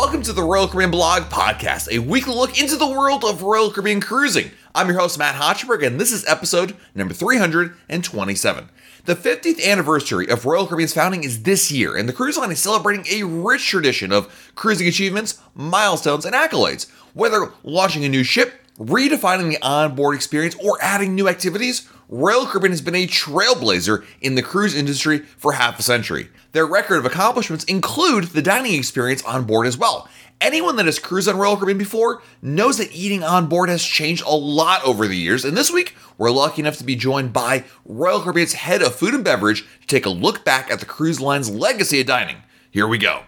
Welcome to the Royal Caribbean Blog Podcast, a weekly look into the world of Royal Caribbean cruising. I'm your host, Matt Hochberg, and this is episode number 327. The 50th anniversary of Royal Caribbean's founding is this year, and the cruise line is celebrating a rich tradition of cruising achievements, milestones, and accolades. Whether launching a new ship, redefining the onboard experience, or adding new activities, Royal Caribbean has been a trailblazer in the cruise industry for half a century. Their record of accomplishments include the dining experience on board as well. Anyone that has cruised on Royal Caribbean before knows that eating on board has changed a lot over the years, and this week we're lucky enough to be joined by Royal Caribbean's head of food and beverage to take a look back at the cruise line's legacy of dining. Here we go.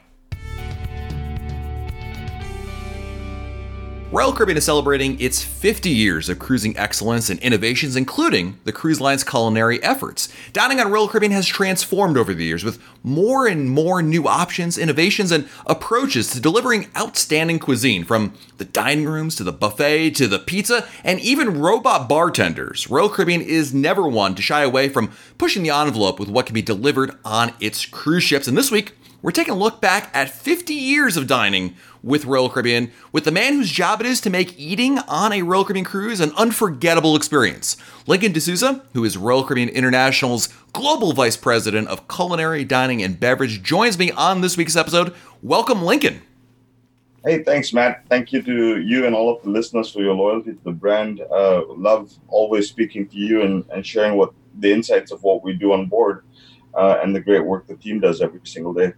Royal Caribbean is celebrating its 50 years of cruising excellence and innovations, including the cruise line's culinary efforts. Dining on Royal Caribbean has transformed over the years with more and more new options, innovations, and approaches to delivering outstanding cuisine from the dining rooms to the buffet to the pizza and even robot bartenders. Royal Caribbean is never one to shy away from pushing the envelope with what can be delivered on its cruise ships. And this week, we're taking a look back at 50 years of dining with Royal Caribbean with the man whose job it is to make eating on a Royal Caribbean cruise an unforgettable experience. Lincoln D'Souza, who is Royal Caribbean International's Global Vice President of Culinary, Dining, and Beverage, joins me on this week's episode. Welcome, Lincoln. Hey, thanks, Matt. Thank you to you and all of the listeners for your loyalty to the brand. Uh, love always speaking to you and, and sharing what the insights of what we do on board uh, and the great work the team does every single day.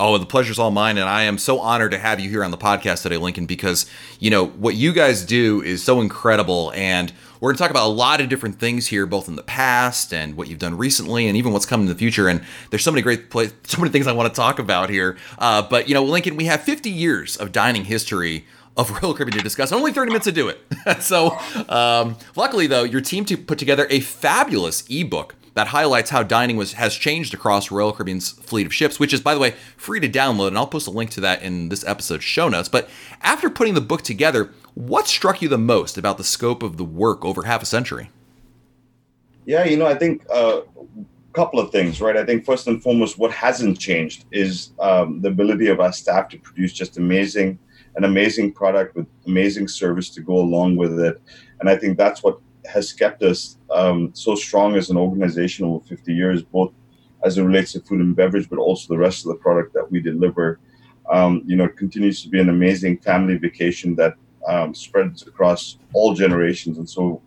Oh, the pleasure's all mine, and I am so honored to have you here on the podcast today, Lincoln, because you know what you guys do is so incredible, and we're going to talk about a lot of different things here, both in the past and what you've done recently, and even what's coming in the future. And there's so many great, play- so many things I want to talk about here. Uh, but you know, Lincoln, we have 50 years of dining history of Royal Caribbean to discuss. Only 30 minutes to do it. so, um, luckily though, your team to put together a fabulous ebook that highlights how dining was has changed across Royal Caribbean's fleet of ships, which is, by the way, free to download. And I'll post a link to that in this episode's show notes. But after putting the book together, what struck you the most about the scope of the work over half a century? Yeah, you know, I think a uh, couple of things, right? I think first and foremost, what hasn't changed is um, the ability of our staff to produce just amazing, an amazing product with amazing service to go along with it. And I think that's what has kept us um, so strong as an organization over 50 years, both as it relates to food and beverage, but also the rest of the product that we deliver. Um, you know, it continues to be an amazing family vacation that um, spreads across all generations. And so,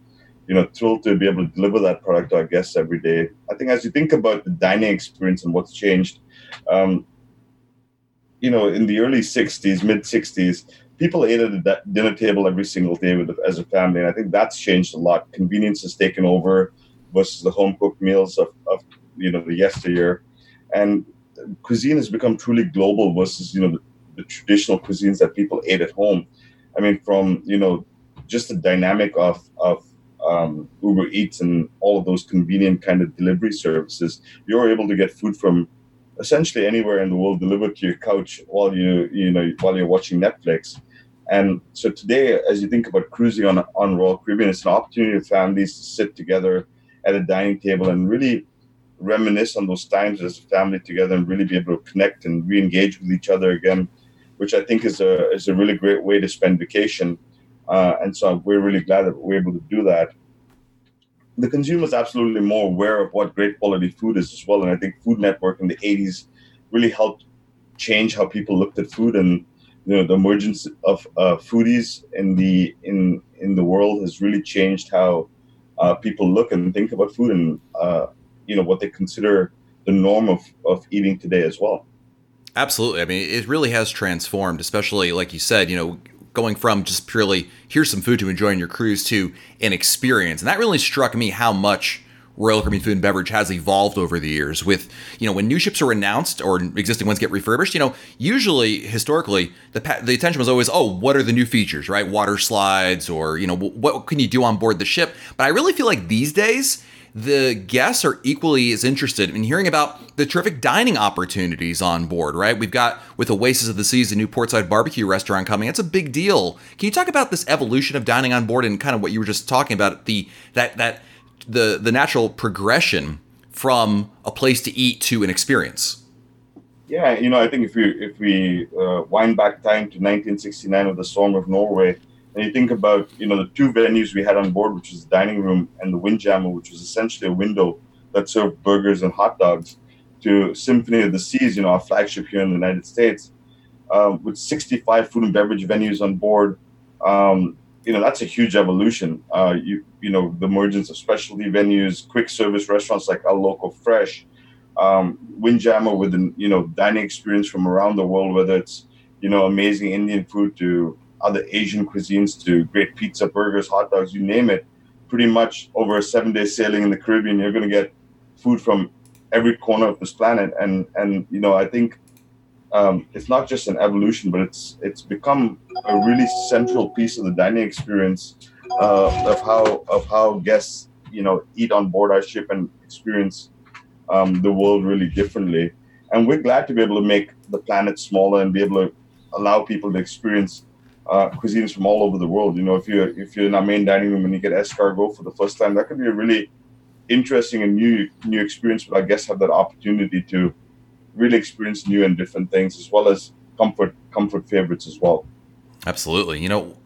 you know, thrilled to be able to deliver that product to our guests every day. I think as you think about the dining experience and what's changed, um, you know, in the early 60s, mid 60s, people ate at a dinner table every single day with as a family, and I think that's changed a lot. Convenience has taken over versus the home cooked meals of, of you know the yesteryear, and cuisine has become truly global versus you know the, the traditional cuisines that people ate at home. I mean, from you know just the dynamic of of um, Uber Eats and all of those convenient kind of delivery services, you're able to get food from essentially anywhere in the world delivered to your couch while you you know while you're watching Netflix. And so today, as you think about cruising on, on Royal Caribbean, it's an opportunity for families to sit together at a dining table and really reminisce on those times as a family together and really be able to connect and re-engage with each other again, which I think is a, is a really great way to spend vacation. Uh, and so we're really glad that we're able to do that. The consumer is absolutely more aware of what great quality food is as well. And I think Food Network in the 80s really helped change how people looked at food and you know the emergence of uh, foodies in the in in the world has really changed how uh, people look and think about food and uh, you know what they consider the norm of of eating today as well. Absolutely. I mean, it really has transformed, especially like you said, you know, going from just purely here's some food to enjoy on your cruise to an experience. And that really struck me how much Royal Caribbean Food and Beverage has evolved over the years. With you know, when new ships are announced or existing ones get refurbished, you know, usually historically the the attention was always, oh, what are the new features, right? Water slides, or you know, what can you do on board the ship? But I really feel like these days the guests are equally as interested in hearing about the terrific dining opportunities on board, right? We've got with Oasis of the Seas, a new portside barbecue restaurant coming. It's a big deal. Can you talk about this evolution of dining on board and kind of what you were just talking about, the that that the the natural progression from a place to eat to an experience. Yeah, you know, I think if we if we uh, wind back time to 1969 with the Song of Norway, and you think about you know the two venues we had on board, which was the dining room and the Windjammer, which was essentially a window that served burgers and hot dogs, to Symphony of the Seas, you know, our flagship here in the United States, um, with 65 food and beverage venues on board. Um, you know, that's a huge evolution. Uh, you you know, the emergence of specialty venues, quick service restaurants like El Loco Fresh, um, Windjammer with an you know dining experience from around the world, whether it's you know amazing Indian food to other Asian cuisines to great pizza, burgers, hot dogs, you name it. Pretty much over a seven day sailing in the Caribbean, you're going to get food from every corner of this planet. And and you know, I think um, it's not just an evolution, but it's it's become a really central piece of the dining experience uh, of how of how guests you know eat on board our ship and experience um, the world really differently. And we're glad to be able to make the planet smaller and be able to allow people to experience uh, cuisines from all over the world. You know, if you're if you're in our main dining room and you get escargot for the first time, that could be a really interesting and new new experience. But I guess have that opportunity to really experience new and different things, as well as comfort comfort favorites as well. Absolutely. You know,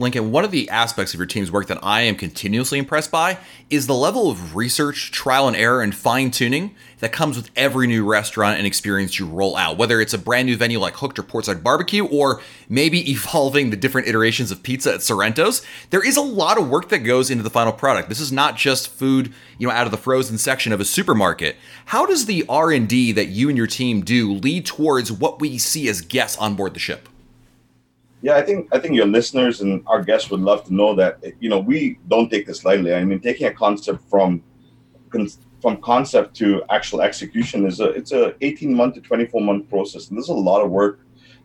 Lincoln, one of the aspects of your team's work that I am continuously impressed by is the level of research, trial and error, and fine tuning that comes with every new restaurant and experience you roll out. Whether it's a brand new venue like Hooked or Portside Barbecue, or maybe evolving the different iterations of pizza at Sorrento's, there is a lot of work that goes into the final product. This is not just food, you know, out of the frozen section of a supermarket. How does the R&D that you and your team do lead towards what we see as guests on board the ship? Yeah, I think I think your listeners and our guests would love to know that you know we don't take this lightly. I mean, taking a concept from from concept to actual execution is a it's a 18 month to 24 month process, and there's a lot of work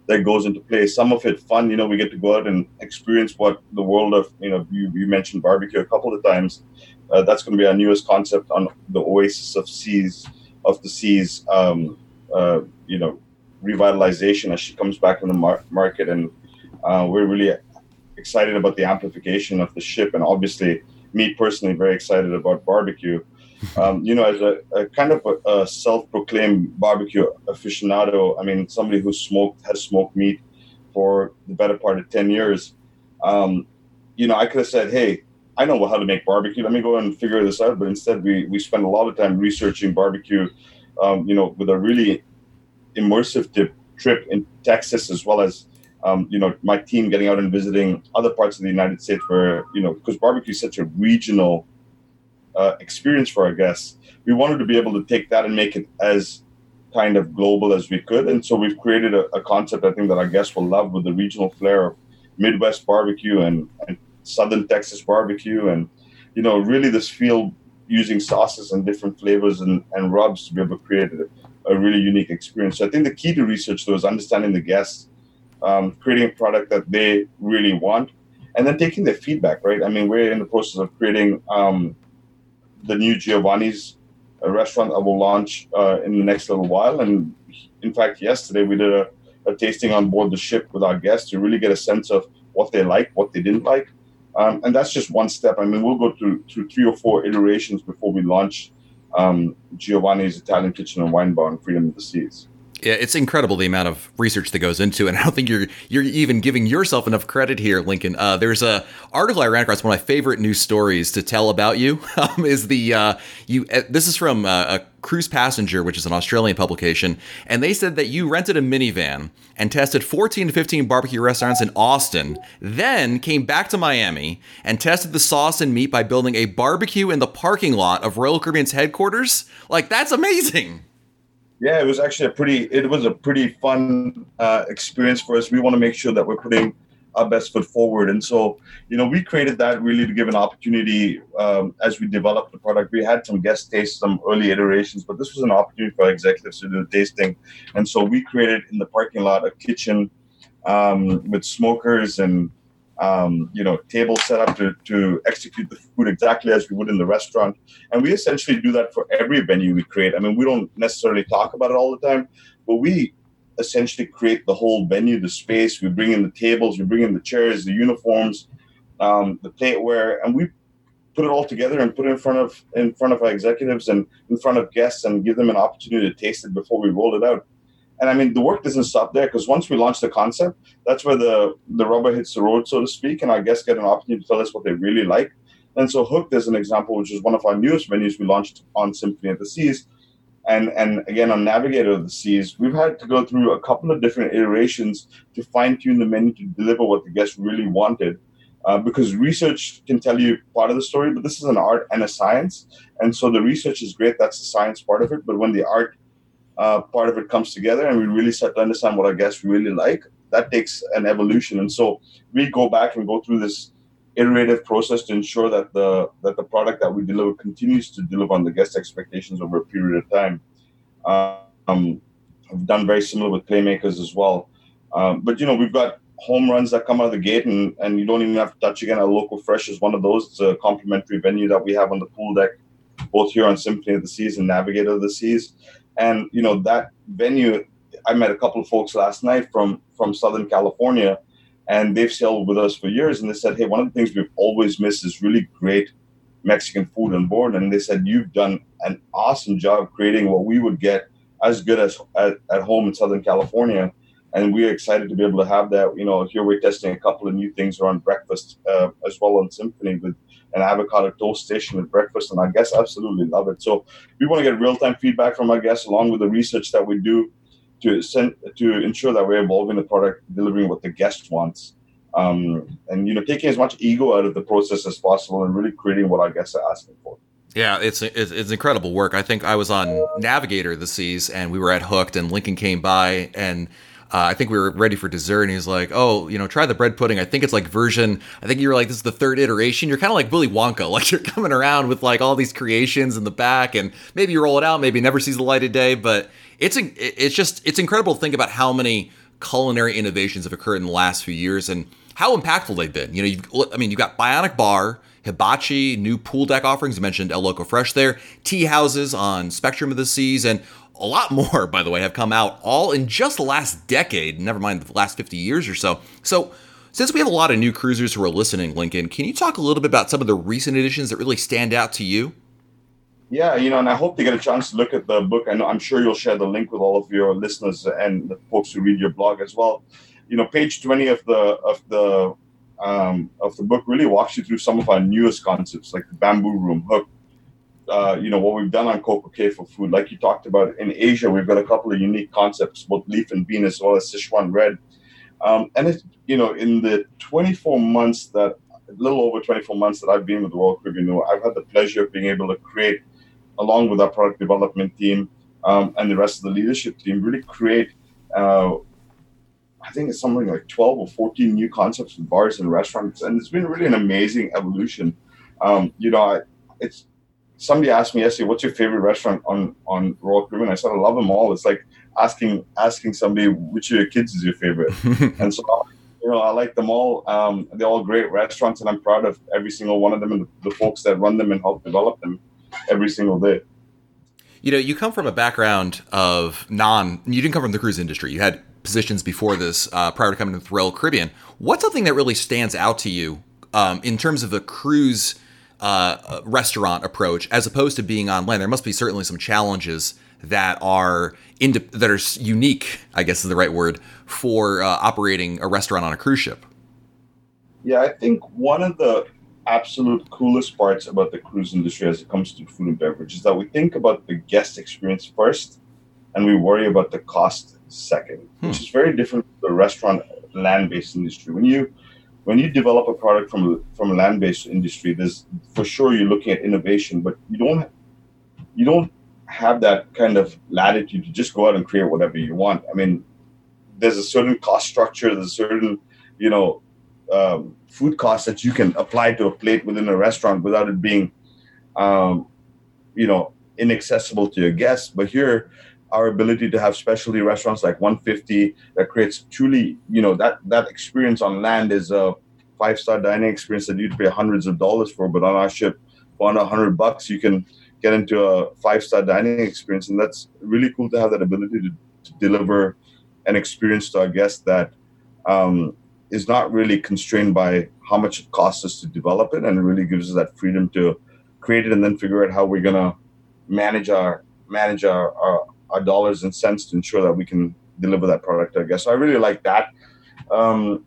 that goes into play. Some of it fun, you know, we get to go out and experience what the world of you know you, you mentioned barbecue a couple of times. Uh, that's going to be our newest concept on the Oasis of Seas of the Seas. Um, uh, you know, revitalization as she comes back in the mar- market and uh, we're really excited about the amplification of the ship, and obviously, me personally, very excited about barbecue. Um, you know, as a, a kind of a, a, self-proclaimed barbecue aficionado, I mean, somebody who smoked has smoked meat for the better part of ten years. Um, you know, I could have said, "Hey, I know how to make barbecue. Let me go and figure this out." But instead, we we spend a lot of time researching barbecue. Um, you know, with a really immersive tip, trip in Texas as well as um, you know, my team getting out and visiting other parts of the United States where, you know, because barbecue is such a regional uh, experience for our guests, we wanted to be able to take that and make it as kind of global as we could. And so we've created a, a concept I think that our guests will love with the regional flair of Midwest barbecue and, and Southern Texas barbecue. And, you know, really this feel using sauces and different flavors and, and rubs to be able to create a, a really unique experience. So I think the key to research, though, is understanding the guests um, creating a product that they really want, and then taking their feedback. Right? I mean, we're in the process of creating um, the new Giovanni's restaurant that will launch uh, in the next little while. And in fact, yesterday we did a, a, tasting on board the ship with our guests to really get a sense of what they like, what they didn't like. Um, and that's just one step. I mean, we'll go through through three or four iterations before we launch um, Giovanni's Italian Kitchen and Wine Bar on Freedom of the Seas it's incredible the amount of research that goes into it. And I don't think you're you're even giving yourself enough credit here, Lincoln. Uh, there's a article I ran across. One of my favorite news stories to tell about you um, is the uh, you. Uh, this is from uh, a Cruise Passenger, which is an Australian publication, and they said that you rented a minivan and tested 14 to 15 barbecue restaurants in Austin, then came back to Miami and tested the sauce and meat by building a barbecue in the parking lot of Royal Caribbean's headquarters. Like that's amazing yeah, it was actually a pretty. It was a pretty fun uh, experience for us. We want to make sure that we're putting our best foot forward, and so you know we created that really to give an opportunity um, as we developed the product. We had some guest taste, some early iterations, but this was an opportunity for executives to do tasting, and so we created in the parking lot a kitchen um, with smokers and um, you know, tables set up to, to execute the food exactly as we would in the restaurant. And we essentially do that for every venue we create. I mean, we don't necessarily talk about it all the time, but we essentially create the whole venue, the space. We bring in the tables, we bring in the chairs, the uniforms, um, the plateware, and we put it all together and put it in front of in front of our executives and in front of guests and give them an opportunity to taste it before we roll it out. And I mean, the work doesn't stop there because once we launch the concept, that's where the the rubber hits the road, so to speak, and our guests get an opportunity to tell us what they really like. And so, Hooked is an example, which is one of our newest venues we launched on Symphony of the Seas, and and again on Navigator of the Seas, we've had to go through a couple of different iterations to fine tune the menu to deliver what the guests really wanted. Uh, because research can tell you part of the story, but this is an art and a science, and so the research is great. That's the science part of it. But when the art uh, part of it comes together and we really start to understand what our guests really like, that takes an evolution. And so we go back and go through this iterative process to ensure that the that the product that we deliver continues to deliver on the guest expectations over a period of time. Um, I've done very similar with playmakers as well. Um, but you know, we've got home runs that come out of the gate, and, and you don't even have to touch again. El Loco Fresh is one of those. It's a complimentary venue that we have on the pool deck, both here on Symphony of the Seas and Navigator of the Seas. And you know that venue, I met a couple of folks last night from from Southern California, and they've sailed with us for years. And they said, hey, one of the things we've always missed is really great Mexican food on board. And they said you've done an awesome job creating what we would get as good as at, at home in Southern California. And we're excited to be able to have that. You know, here we're testing a couple of new things around breakfast uh, as well on Symphony with an avocado toast station at breakfast, and our guests absolutely love it. So we want to get real time feedback from our guests along with the research that we do to send to ensure that we're evolving the product, delivering what the guest wants, um, and you know taking as much ego out of the process as possible, and really creating what our guests are asking for. Yeah, it's, it's, it's incredible work. I think I was on Navigator the Seas, and we were at Hooked, and Lincoln came by and Uh, I think we were ready for dessert, and he's like, "Oh, you know, try the bread pudding. I think it's like version. I think you were like, this is the third iteration. You're kind of like Willy Wonka, like you're coming around with like all these creations in the back, and maybe you roll it out, maybe never sees the light of day. But it's it's just it's incredible to think about how many culinary innovations have occurred in the last few years and how impactful they've been. You know, you've, I mean, you've got Bionic Bar, Hibachi, new pool deck offerings. You mentioned El Loco Fresh there, tea houses on Spectrum of the Seas, and a lot more, by the way, have come out all in just the last decade, never mind the last 50 years or so. So, since we have a lot of new cruisers who are listening, Lincoln, can you talk a little bit about some of the recent additions that really stand out to you? Yeah, you know, and I hope they get a chance to look at the book. And I'm sure you'll share the link with all of your listeners and the folks who read your blog as well. You know, page 20 of the of the um, of the book really walks you through some of our newest concepts, like the bamboo room, hook, uh, you know what we've done on CocoCay for food. Like you talked about in Asia, we've got a couple of unique concepts, both leaf and bean as well as Sichuan red. Um, and it's you know in the 24 months that a little over 24 months that I've been with Royal Caribbean, I've had the pleasure of being able to create, along with our product development team um, and the rest of the leadership team, really create. Uh, I think it's something like 12 or 14 new concepts in bars and restaurants, and it's been really an amazing evolution. Um, you know, I, it's somebody asked me yesterday, "What's your favorite restaurant on on Royal Caribbean?" I said, "I love them all." It's like asking asking somebody which of your kids is your favorite, and so you know I like them all. Um, they're all great restaurants, and I'm proud of every single one of them and the, the folks that run them and help develop them every single day. You know, you come from a background of non. You didn't come from the cruise industry. You had positions before this, uh, prior to coming to Royal Caribbean. What's something that really stands out to you um, in terms of the cruise? Uh, restaurant approach as opposed to being on land. There must be certainly some challenges that are that are unique, I guess is the right word, for uh, operating a restaurant on a cruise ship. Yeah, I think one of the absolute coolest parts about the cruise industry as it comes to food and beverage is that we think about the guest experience first and we worry about the cost second, hmm. which is very different from the restaurant land-based industry. When you when you develop a product from from a land-based industry, there's for sure you're looking at innovation, but you don't you don't have that kind of latitude to just go out and create whatever you want. I mean, there's a certain cost structure, there's a certain you know um, food cost that you can apply to a plate within a restaurant without it being um, you know inaccessible to your guests. But here our ability to have specialty restaurants like 150 that creates truly, you know, that that experience on land is a five star dining experience that you'd pay hundreds of dollars for, but on our ship, for under 100 bucks, you can get into a five star dining experience, and that's really cool to have that ability to, to deliver an experience to our guests that um, is not really constrained by how much it costs us to develop it, and really gives us that freedom to create it and then figure out how we're gonna manage our manage our, our our dollars and cents to ensure that we can deliver that product. I guess so I really like that. Um,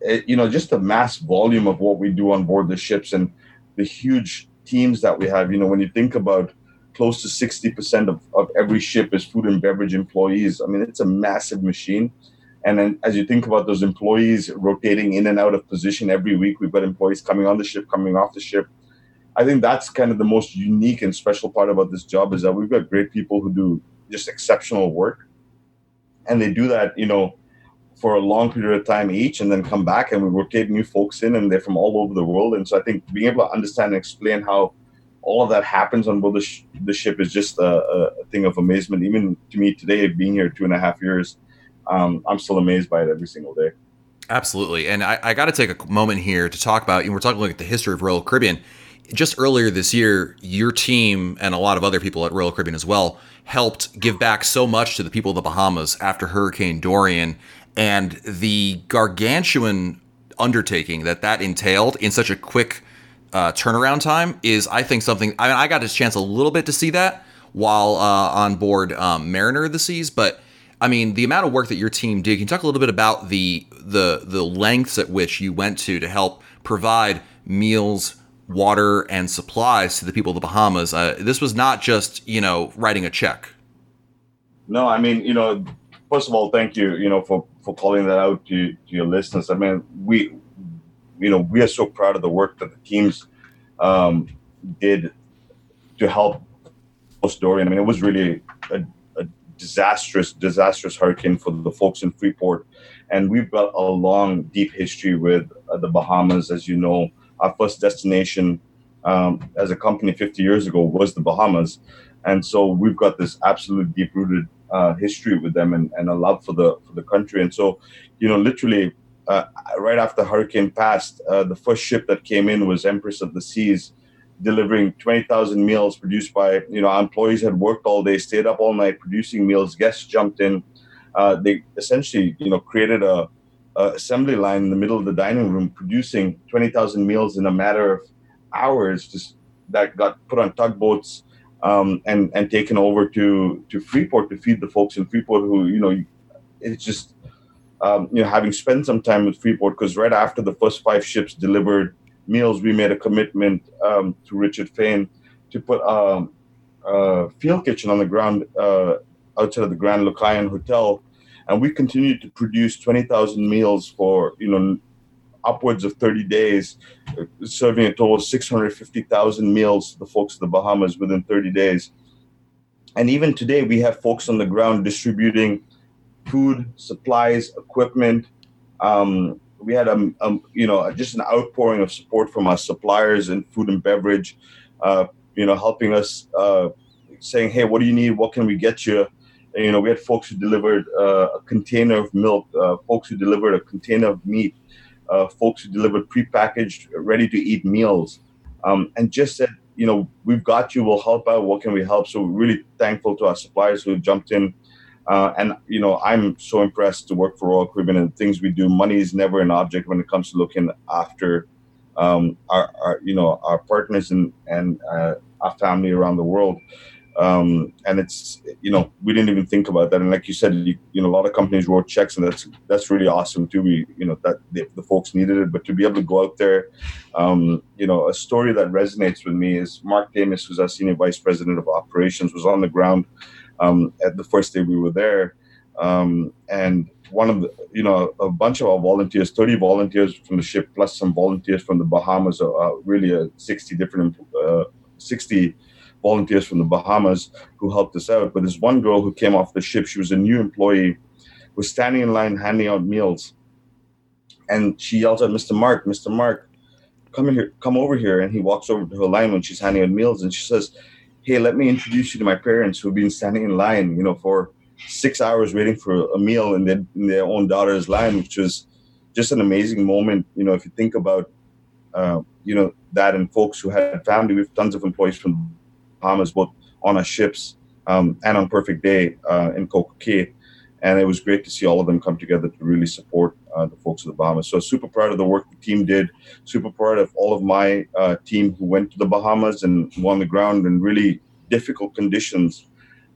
it, you know, just the mass volume of what we do on board the ships and the huge teams that we have. You know, when you think about close to 60% of, of every ship is food and beverage employees. I mean, it's a massive machine. And then as you think about those employees rotating in and out of position every week, we've got employees coming on the ship, coming off the ship. I think that's kind of the most unique and special part about this job is that we've got great people who do just exceptional work. And they do that, you know, for a long period of time each and then come back and we rotate new folks in and they're from all over the world. And so I think being able to understand and explain how all of that happens on board the, sh- the ship is just a, a, thing of amazement. Even to me today, being here two and a half years, um, I'm still amazed by it every single day. Absolutely. And I, I got to take a moment here to talk about, know, we're talking about the history of Royal Caribbean. Just earlier this year, your team and a lot of other people at Royal Caribbean as well helped give back so much to the people of the Bahamas after Hurricane Dorian and the gargantuan undertaking that that entailed in such a quick uh, turnaround time is, I think, something. I mean, I got a chance a little bit to see that while uh, on board um, Mariner of the Seas, but I mean, the amount of work that your team did. Can you talk a little bit about the the the lengths at which you went to to help provide meals, water, and supplies to the people of the Bahamas? Uh, this was not just you know writing a check. No, I mean, you know, first of all, thank you, you know, for for calling that out to, to your listeners. I mean, we, you know, we are so proud of the work that the teams um, did to help Dorian. I mean, it was really a disastrous, disastrous hurricane for the folks in Freeport. And we've got a long, deep history with uh, the Bahamas. As you know, our first destination um, as a company 50 years ago was the Bahamas. And so we've got this absolute deep rooted uh, history with them and, and a love for the for the country. And so, you know, literally uh, right after hurricane passed, uh, the first ship that came in was Empress of the Seas, delivering 20,000 meals produced by, you know, our employees had worked all day, stayed up all night producing meals. Guests jumped in. Uh, they essentially, you know, created a, a, assembly line in the middle of the dining room, producing 20,000 meals in a matter of hours. Just that got put on tugboats um, and and taken over to to Freeport to feed the folks in Freeport who, you know, it's just. Um, you know, having spent some time with Freeport, because right after the first five ships delivered meals, we made a commitment um, to Richard Fain to put um, a field kitchen on the ground uh, outside of the Grand Lucayan Hotel, and we continued to produce twenty thousand meals for you know upwards of 30 days, serving a total of 650,000 meals to the folks of the Bahamas within 30 days. And even today, we have folks on the ground distributing food, supplies, equipment, um, we had a, a, you know just an outpouring of support from our suppliers in food and beverage uh, you know helping us uh, saying hey what do you need? What can we get you you know we had folks who delivered uh, a container of milk uh, folks who delivered a container of meat uh, folks who delivered prepackaged ready to eat meals um, and just said you know we've got you we'll help out what can we help so we're really thankful to our suppliers who jumped in uh, and you know, I'm so impressed to work for Royal Caribbean and things we do. Money is never an object when it comes to looking after um, our, our, you know, our partners and and uh, our family around the world. Um, and it's you know we didn't even think about that. And like you said, you, you know, a lot of companies wrote checks, and that's that's really awesome too. We you know that the, folks needed it, but to be able to go out there, um, you know, a story that resonates with me is Mark Tamis, who's our senior vice president of operations, was on the ground um, at the first day we were there. Um, and one of the, you know, a bunch of our volunteers, 30 volunteers from the ship, plus some volunteers from the Bahamas, uh, uh really a 60 different, uh, 60 volunteers from the Bahamas who helped us out. But there's one girl who came off the ship. She was a new employee, was standing in line handing out meals. And she yells at Mr. Mark, Mr. Mark, come here, come over here. And he walks over to her line when she's handing out meals. And she says, hey, let me introduce you to my parents who've been standing in line, you know, for six hours waiting for a meal in their, in their own daughter's line, which was just an amazing moment. You know, if you think about, uh, you know, that and folks who had family, we have tons of employees from Bahamas, both on our ships um, and on Perfect Day uh, in Coco Cay and it was great to see all of them come together to really support uh, the folks of the Bahamas. So super proud of the work the team did. Super proud of all of my uh, team who went to the Bahamas and on the ground in really difficult conditions.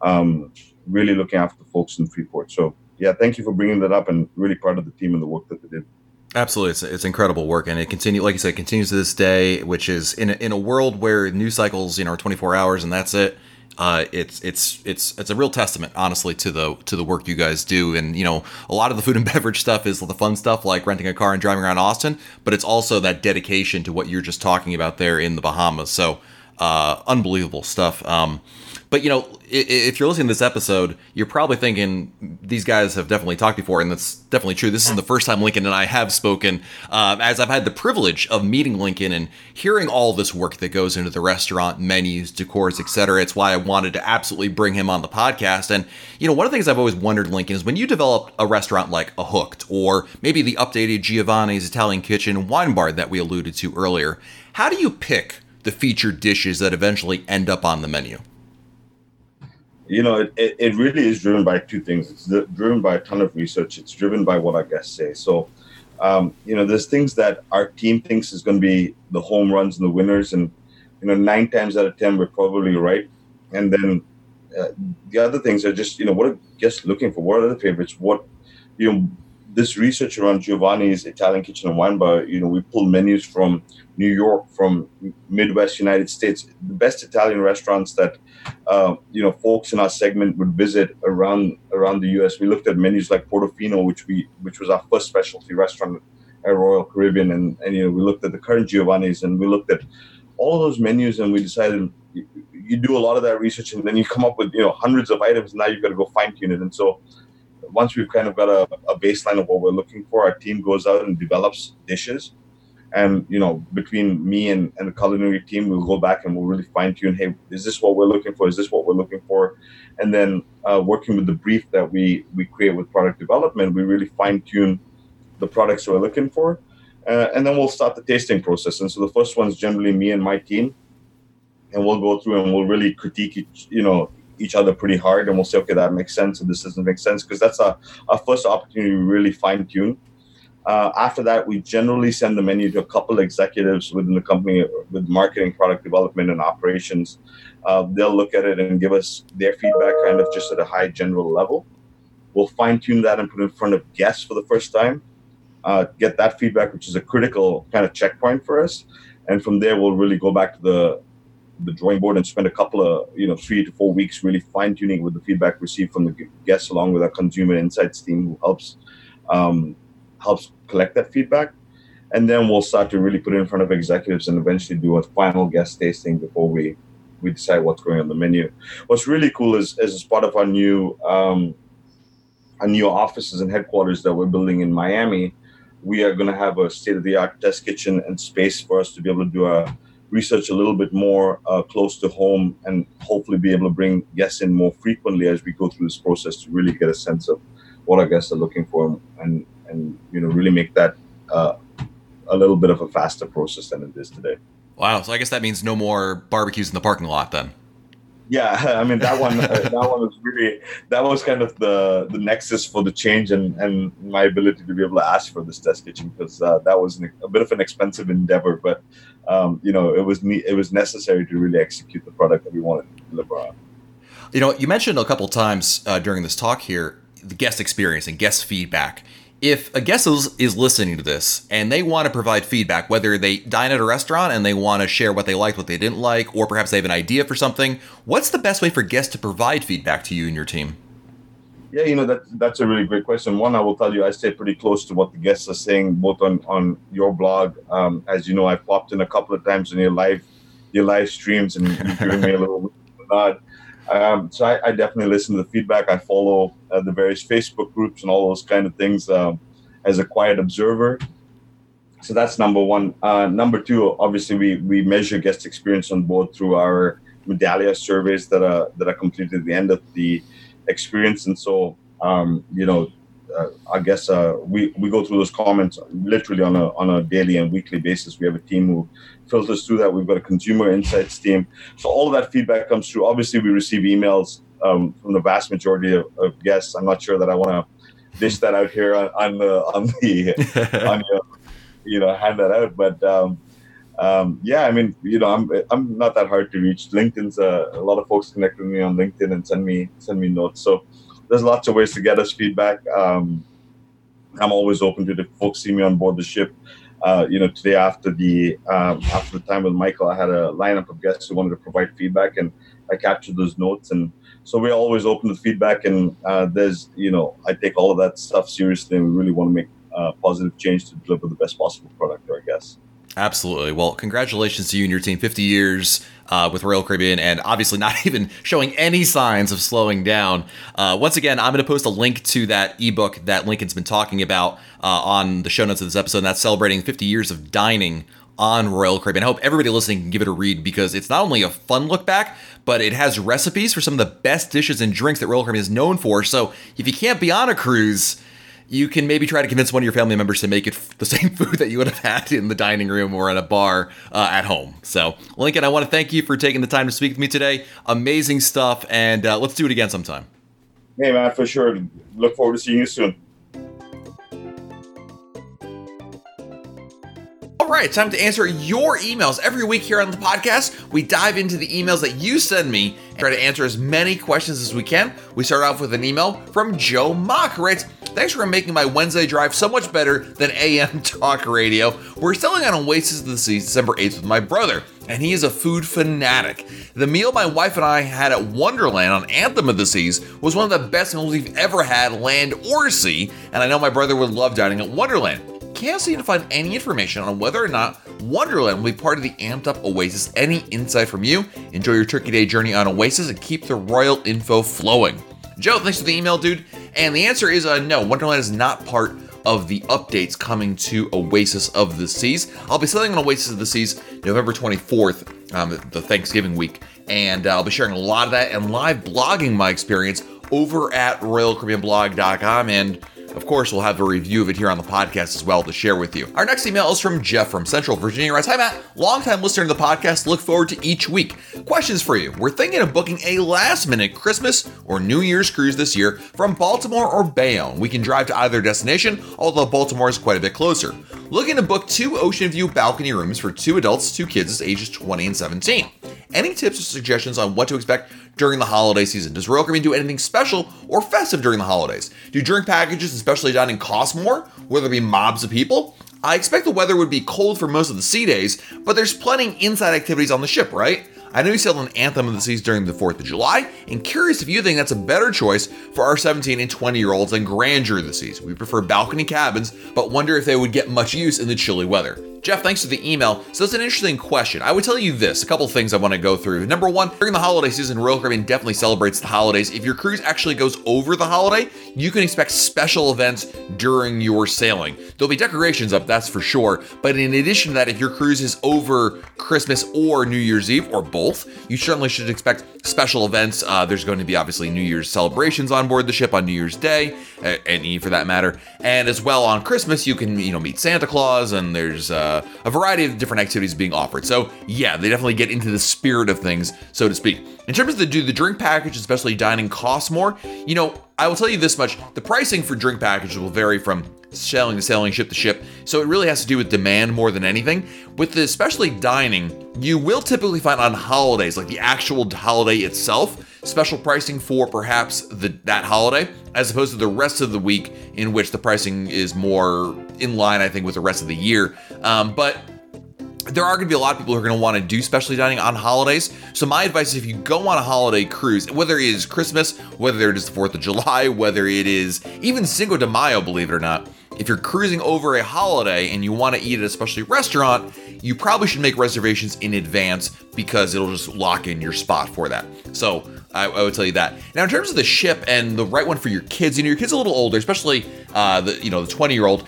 Um, really looking after the folks in Freeport. So yeah, thank you for bringing that up, and really proud of the team and the work that they did. Absolutely, it's, it's incredible work, and it continue like you said, continues to this day. Which is in a, in a world where news cycles, you know, are twenty four hours, and that's it. Uh, it's it's it's it's a real testament, honestly, to the to the work you guys do. And you know, a lot of the food and beverage stuff is the fun stuff, like renting a car and driving around Austin. But it's also that dedication to what you're just talking about there in the Bahamas. So, uh, unbelievable stuff. Um, but you know, if you're listening to this episode, you're probably thinking these guys have definitely talked before, and that's definitely true. This isn't the first time Lincoln and I have spoken, uh, as I've had the privilege of meeting Lincoln and hearing all this work that goes into the restaurant menus, decors, etc. It's why I wanted to absolutely bring him on the podcast. And you know, one of the things I've always wondered, Lincoln, is when you developed a restaurant like a Hooked, or maybe the updated Giovanni's Italian Kitchen wine bar that we alluded to earlier, how do you pick the featured dishes that eventually end up on the menu? You know, it, it, it, really is driven by two things. It's driven by a ton of research. It's driven by what our guests say. So, um, you know, there's things that our team thinks is going to be the home runs and the winners, and you know, nine times out of ten we're probably right. And then uh, the other things are just, you know, what are guests looking for? What are the favorites? What, you know, this research around Giovanni's Italian Kitchen and Wine Bar, you know, we pull menus from New York, from Midwest United States, the best Italian restaurants that uh, you know folks in our segment would visit around around the U.S. We looked at menus like Portofino, which we which was our first specialty restaurant at Royal Caribbean, and and you know we looked at the current Giovanni's, and we looked at all of those menus, and we decided you, do a lot of that research, and then you come up with you know hundreds of items. And now you've got to go fine tune it, and so once we've kind of got a, a baseline of what we're looking for, our team goes out and develops dishes. And you know between me and, and the culinary team we'll go back and we'll really fine tune hey is this what we're looking for? Is this what we're looking for? And then uh, working with the brief that we we create with product development we really fine tune the products we're looking for. Uh, and then we'll start the tasting process. And so the first one's generally me and my team. And we'll go through and we'll really critique each you know each other pretty hard and we'll say okay that makes sense and this doesn't make sense because that's our, our first opportunity to really fine tune uh, after that, we generally send the menu to a couple executives within the company with marketing, product development, and operations. Uh, they'll look at it and give us their feedback, kind of just at a high general level. We'll fine tune that and put it in front of guests for the first time, uh, get that feedback, which is a critical kind of checkpoint for us. And from there, we'll really go back to the the drawing board and spend a couple of you know three to four weeks really fine tuning with the feedback received from the guests, along with our consumer insights team who helps um, helps collect that feedback. And then we'll start to really put it in front of executives and eventually do a final guest tasting before we, we decide what's going on the menu. What's really cool is, is as part of our new um, our new offices and headquarters that we're building in Miami, we are going to have a state of the art test kitchen and space for us to be able to do a research a little bit more uh, close to home and hopefully be able to bring guests in more frequently as we go through this process to really get a sense of what our guests are looking for and and you know really make that uh, a little bit of a faster process than it is today. Wow! So I guess that means no more barbecues in the parking lot then. Yeah, I mean that one. uh, that one was really that was kind of the the nexus for the change and and my ability to be able to ask for this test kitchen because uh, that was an, a bit of an expensive endeavor, but um, you know it was ne- it was necessary to really execute the product that we wanted to deliver on. You know, you mentioned a couple times uh, during this talk here the guest experience and guest feedback if a guest is, is listening to this and they want to provide feedback, whether they dine at a restaurant and they want to share what they liked, what they didn't like, or perhaps they have an idea for something, what's the best way for guests to provide feedback to you and your team? Yeah, you know that that's a really great question. One, I will tell you, I stay pretty close to what the guests are saying, both on on your blog. Um, as you know, I've popped in a couple of times in your live your live streams, and given me a little nod. Um, so I, I, definitely listen to the feedback. I follow uh, the various Facebook groups and all those kind of things um, as a quiet observer. So that's number one. Uh, number two, obviously, we, we measure guest experience on board through our Medallia surveys that are that are completed at the end of the experience. And so, um, you know, I guess uh, we we go through those comments literally on a on a daily and weekly basis. We have a team who filters through that. We've got a consumer insights team. So all of that feedback comes through. Obviously, we receive emails um, from the vast majority of, of, guests. I'm not sure that I want to dish that out here on, on the on the on your, you know hand that out, but. Um, um, yeah, I mean, you know, I'm I'm not that hard to reach. LinkedIn's a, a lot of folks connect with me on LinkedIn and send me send me notes. So there's lots of ways to get us feedback. Um, I'm always open to the folks see me on board the ship. Uh, you know, today after the um, after the time with Michael, I had a lineup of guests who wanted to provide feedback, and I captured those notes. And so we're always open to feedback. And uh, there's, you know, I take all of that stuff seriously, and we really want to make uh, positive change to deliver the best possible product to our guests. Absolutely. Well, congratulations to you and your team. 50 years uh, with Royal Caribbean, and obviously not even showing any signs of slowing down. Uh, once again, I'm going to post a link to that ebook that Lincoln's been talking about uh, on the show notes of this episode. And that's celebrating 50 years of dining on Royal Caribbean. I hope everybody listening can give it a read because it's not only a fun look back, but it has recipes for some of the best dishes and drinks that Royal Caribbean is known for. So if you can't be on a cruise, you can maybe try to convince one of your family members to make it the same food that you would have had in the dining room or at a bar uh, at home. So, Lincoln, I want to thank you for taking the time to speak with me today. Amazing stuff, and uh, let's do it again sometime. Hey, man, for sure. Look forward to seeing you soon. All right, time to answer your emails. Every week here on the podcast, we dive into the emails that you send me and try to answer as many questions as we can. We start off with an email from Joe Mock, writes, Thanks for making my Wednesday drive so much better than AM talk radio. We're selling on Oasis of the Seas December 8th with my brother, and he is a food fanatic. The meal my wife and I had at Wonderland on Anthem of the Seas was one of the best meals we've ever had, land or sea, and I know my brother would love dining at Wonderland can't seem to find any information on whether or not Wonderland will be part of the amped up Oasis. Any insight from you? Enjoy your Turkey Day journey on Oasis and keep the royal info flowing. Joe, thanks for the email, dude. And the answer is uh, no, Wonderland is not part of the updates coming to Oasis of the Seas. I'll be selling on Oasis of the Seas November 24th, um, the Thanksgiving week, and uh, I'll be sharing a lot of that and live blogging my experience over at RoyalCaribbeanBlog.com and of course, we'll have a review of it here on the podcast as well to share with you. Our next email is from Jeff from Central Virginia. Writes, Hi Matt, longtime listener to the podcast. Look forward to each week. Questions for you. We're thinking of booking a last minute Christmas or New Year's cruise this year from Baltimore or Bayonne. We can drive to either destination, although Baltimore is quite a bit closer. Looking to book two ocean view balcony rooms for two adults, two kids ages 20 and 17. Any tips or suggestions on what to expect during the holiday season? Does Royal Caribbean do anything special or festive during the holidays? Do drink packages, especially dining, cost more? Will there be mobs of people? I expect the weather would be cold for most of the sea days, but there's plenty inside activities on the ship, right? I know you sailed an Anthem of the Seas during the 4th of July, and curious if you think that's a better choice for our 17 and 20 year olds than Grandeur of the Seas. We prefer balcony cabins, but wonder if they would get much use in the chilly weather. Jeff, thanks for the email. So that's an interesting question. I would tell you this, a couple things I want to go through. Number one, during the holiday season, Royal Caribbean definitely celebrates the holidays. If your cruise actually goes over the holiday, you can expect special events during your sailing. There'll be decorations up, that's for sure. But in addition to that, if your cruise is over Christmas or New Year's Eve or both, you certainly should expect special events. Uh, there's going to be obviously New Year's celebrations on board the ship on New Year's Day, and Eve for that matter. And as well on Christmas, you can, you know, meet Santa Claus and there's uh, uh, a variety of different activities being offered. So yeah, they definitely get into the spirit of things, so to speak. In terms of the do the drink package, especially dining, costs more. You know, I will tell you this much: the pricing for drink packages will vary from sailing to sailing, ship to ship. So it really has to do with demand more than anything. With the especially dining, you will typically find on holidays, like the actual holiday itself, special pricing for perhaps the, that holiday, as opposed to the rest of the week, in which the pricing is more in line, I think, with the rest of the year. Um, but there are going to be a lot of people who are going to want to do specialty dining on holidays. So my advice is if you go on a holiday cruise, whether it is Christmas, whether it is the 4th of July, whether it is even Cinco de Mayo, believe it or not, if you're cruising over a holiday and you want to eat at a specialty restaurant, you probably should make reservations in advance because it'll just lock in your spot for that. So I, I, would tell you that. Now, in terms of the ship and the right one for your kids, you know, your kid's a little older, especially uh, the you know the 20 year old.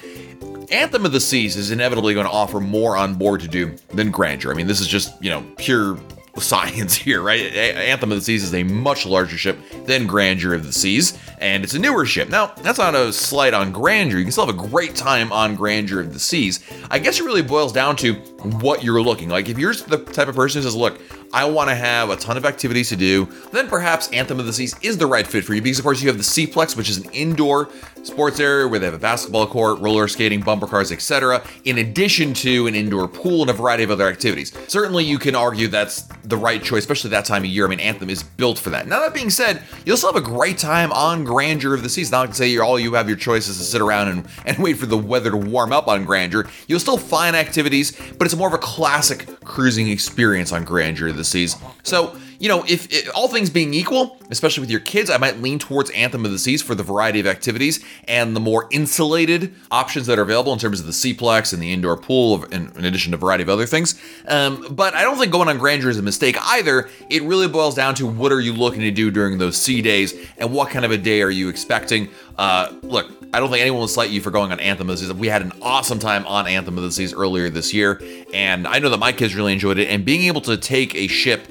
Anthem of the Seas is inevitably going to offer more on board to do than Grandeur. I mean, this is just you know pure science here, right? Anthem of the Seas is a much larger ship than Grandeur of the Seas, and it's a newer ship. Now, that's not a slight on Grandeur. You can still have a great time on Grandeur of the Seas. I guess it really boils down to what you're looking. Like if you're the type of person who says, look, I want to have a ton of activities to do, then perhaps Anthem of the Seas is the right fit for you because, of course, you have the Seaplex, which is an indoor sports area where they have a basketball court, roller skating, bumper cars, etc., in addition to an indoor pool and a variety of other activities. Certainly, you can argue that's the right choice, especially that time of year. I mean, Anthem is built for that. Now, that being said, you'll still have a great time on Grandeur of the Seas. Not to say you're all you have your choice is to sit around and, and wait for the weather to warm up on Grandeur. You'll still find activities, but it's more of a classic cruising experience on Grandeur of the Seas. So, you know, if, if, all things being equal, especially with your kids, I might lean towards Anthem of the Seas for the variety of activities and the more insulated options that are available in terms of the Seaplex and the indoor pool, in, in addition to a variety of other things. Um, but I don't think going on Grandeur is a mistake either. It really boils down to what are you looking to do during those sea days and what kind of a day are you expecting. Uh, look, I don't think anyone will slight you for going on Anthem of the Seas. We had an awesome time on Anthem of the Seas earlier this year, and I know that my kids really enjoyed it. And being able to take a ship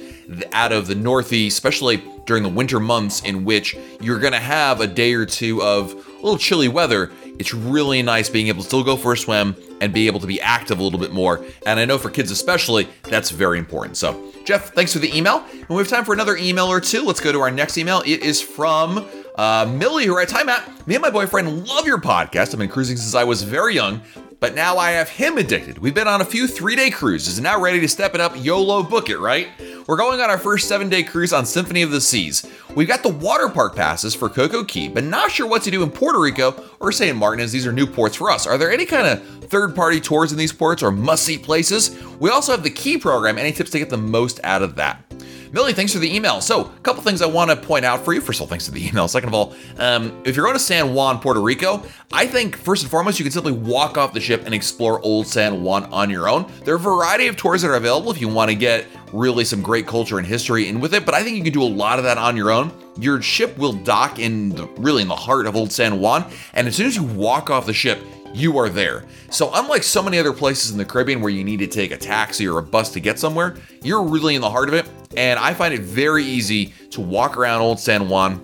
out of the Northeast, especially during the winter months in which you're going to have a day or two of a little chilly weather, it's really nice being able to still go for a swim and be able to be active a little bit more. And I know for kids especially, that's very important. So, Jeff, thanks for the email. And we have time for another email or two. Let's go to our next email. It is from uh, Millie, who writes Hi, Matt. Me and my boyfriend love your podcast. I've been cruising since I was very young, but now I have him addicted. We've been on a few three day cruises and now ready to step it up, YOLO book it, right? We're going on our first seven day cruise on Symphony of the Seas. We've got the water park passes for CocoCay, but not sure what to do in Puerto Rico or St. Martin as these are new ports for us. Are there any kind of third party tours in these ports or must see places? We also have the Key program. Any tips to get the most out of that? Millie, thanks for the email. So, a couple things I want to point out for you. First of all, thanks for the email. Second of all, um, if you're going to San Juan, Puerto Rico, I think first and foremost, you can simply walk off the ship and explore Old San Juan on your own. There are a variety of tours that are available if you want to get really some great culture and history in with it, but I think you can do a lot of that on your own. Your ship will dock in the, really in the heart of Old San Juan, and as soon as you walk off the ship, you are there. So, unlike so many other places in the Caribbean where you need to take a taxi or a bus to get somewhere, you're really in the heart of it. And I find it very easy to walk around Old San Juan,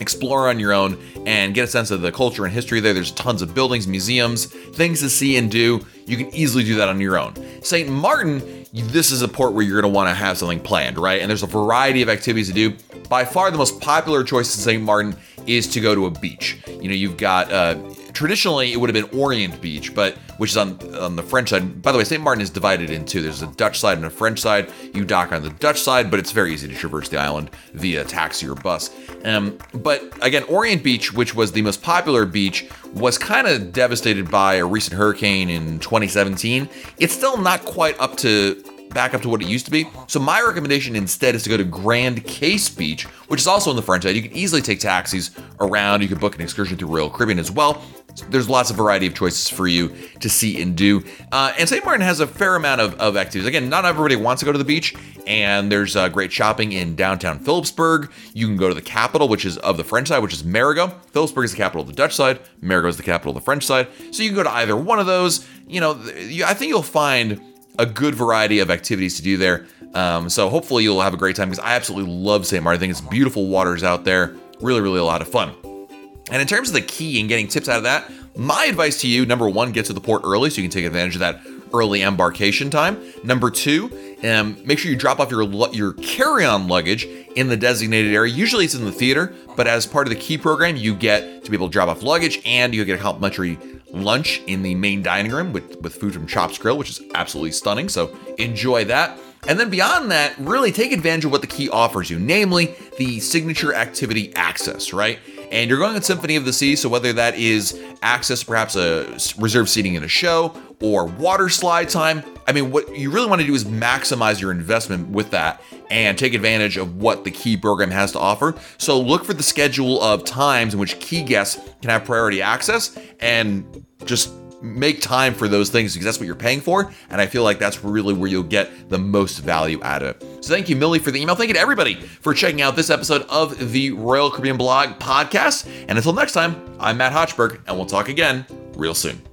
explore on your own, and get a sense of the culture and history there. There's tons of buildings, museums, things to see and do. You can easily do that on your own. St. Martin, this is a port where you're going to want to have something planned, right? And there's a variety of activities to do. By far, the most popular choice in St. Martin is to go to a beach. You know, you've got uh, traditionally it would have been Orient Beach, but which is on on the French side. By the way, St. Martin is divided in two. There's a Dutch side and a French side. You dock on the Dutch side, but it's very easy to traverse the island via taxi or bus. Um, but again, Orient Beach, which was the most popular beach, was kind of devastated by a recent hurricane in 2017. It's still not quite up to back up to what it used to be. So my recommendation instead is to go to Grand Case Beach, which is also on the French side. You can easily take taxis around. You can book an excursion through Royal Caribbean as well. There's lots of variety of choices for you to see and do. Uh, and St. Martin has a fair amount of, of activities. Again, not everybody wants to go to the beach, and there's uh, great shopping in downtown Philipsburg. You can go to the capital, which is of the French side, which is Marigot. Philipsburg is the capital of the Dutch side. Marigot is the capital of the French side. So you can go to either one of those. You know, I think you'll find a good variety of activities to do there. Um, so hopefully you'll have a great time because I absolutely love St. Martin. I think it's beautiful waters out there. Really, really a lot of fun. And in terms of the key and getting tips out of that, my advice to you number one, get to the port early so you can take advantage of that early embarkation time. Number two, um, make sure you drop off your your carry-on luggage in the designated area. Usually it's in the theater, but as part of the key program, you get to be able to drop off luggage and you get a complimentary lunch in the main dining room with, with food from Chops Grill, which is absolutely stunning. So enjoy that. And then beyond that, really take advantage of what the key offers you, namely the signature activity access, right? And you're going on Symphony of the Sea, so whether that is access, perhaps a reserved seating in a show or water slide time, I mean, what you really want to do is maximize your investment with that and take advantage of what the Key program has to offer. So look for the schedule of times in which Key guests can have priority access and just make time for those things because that's what you're paying for. And I feel like that's really where you'll get the most value out of it. So thank you, Millie, for the email. Thank you to everybody for checking out this episode of the Royal Caribbean Blog podcast. And until next time, I'm Matt Hochberg, and we'll talk again real soon.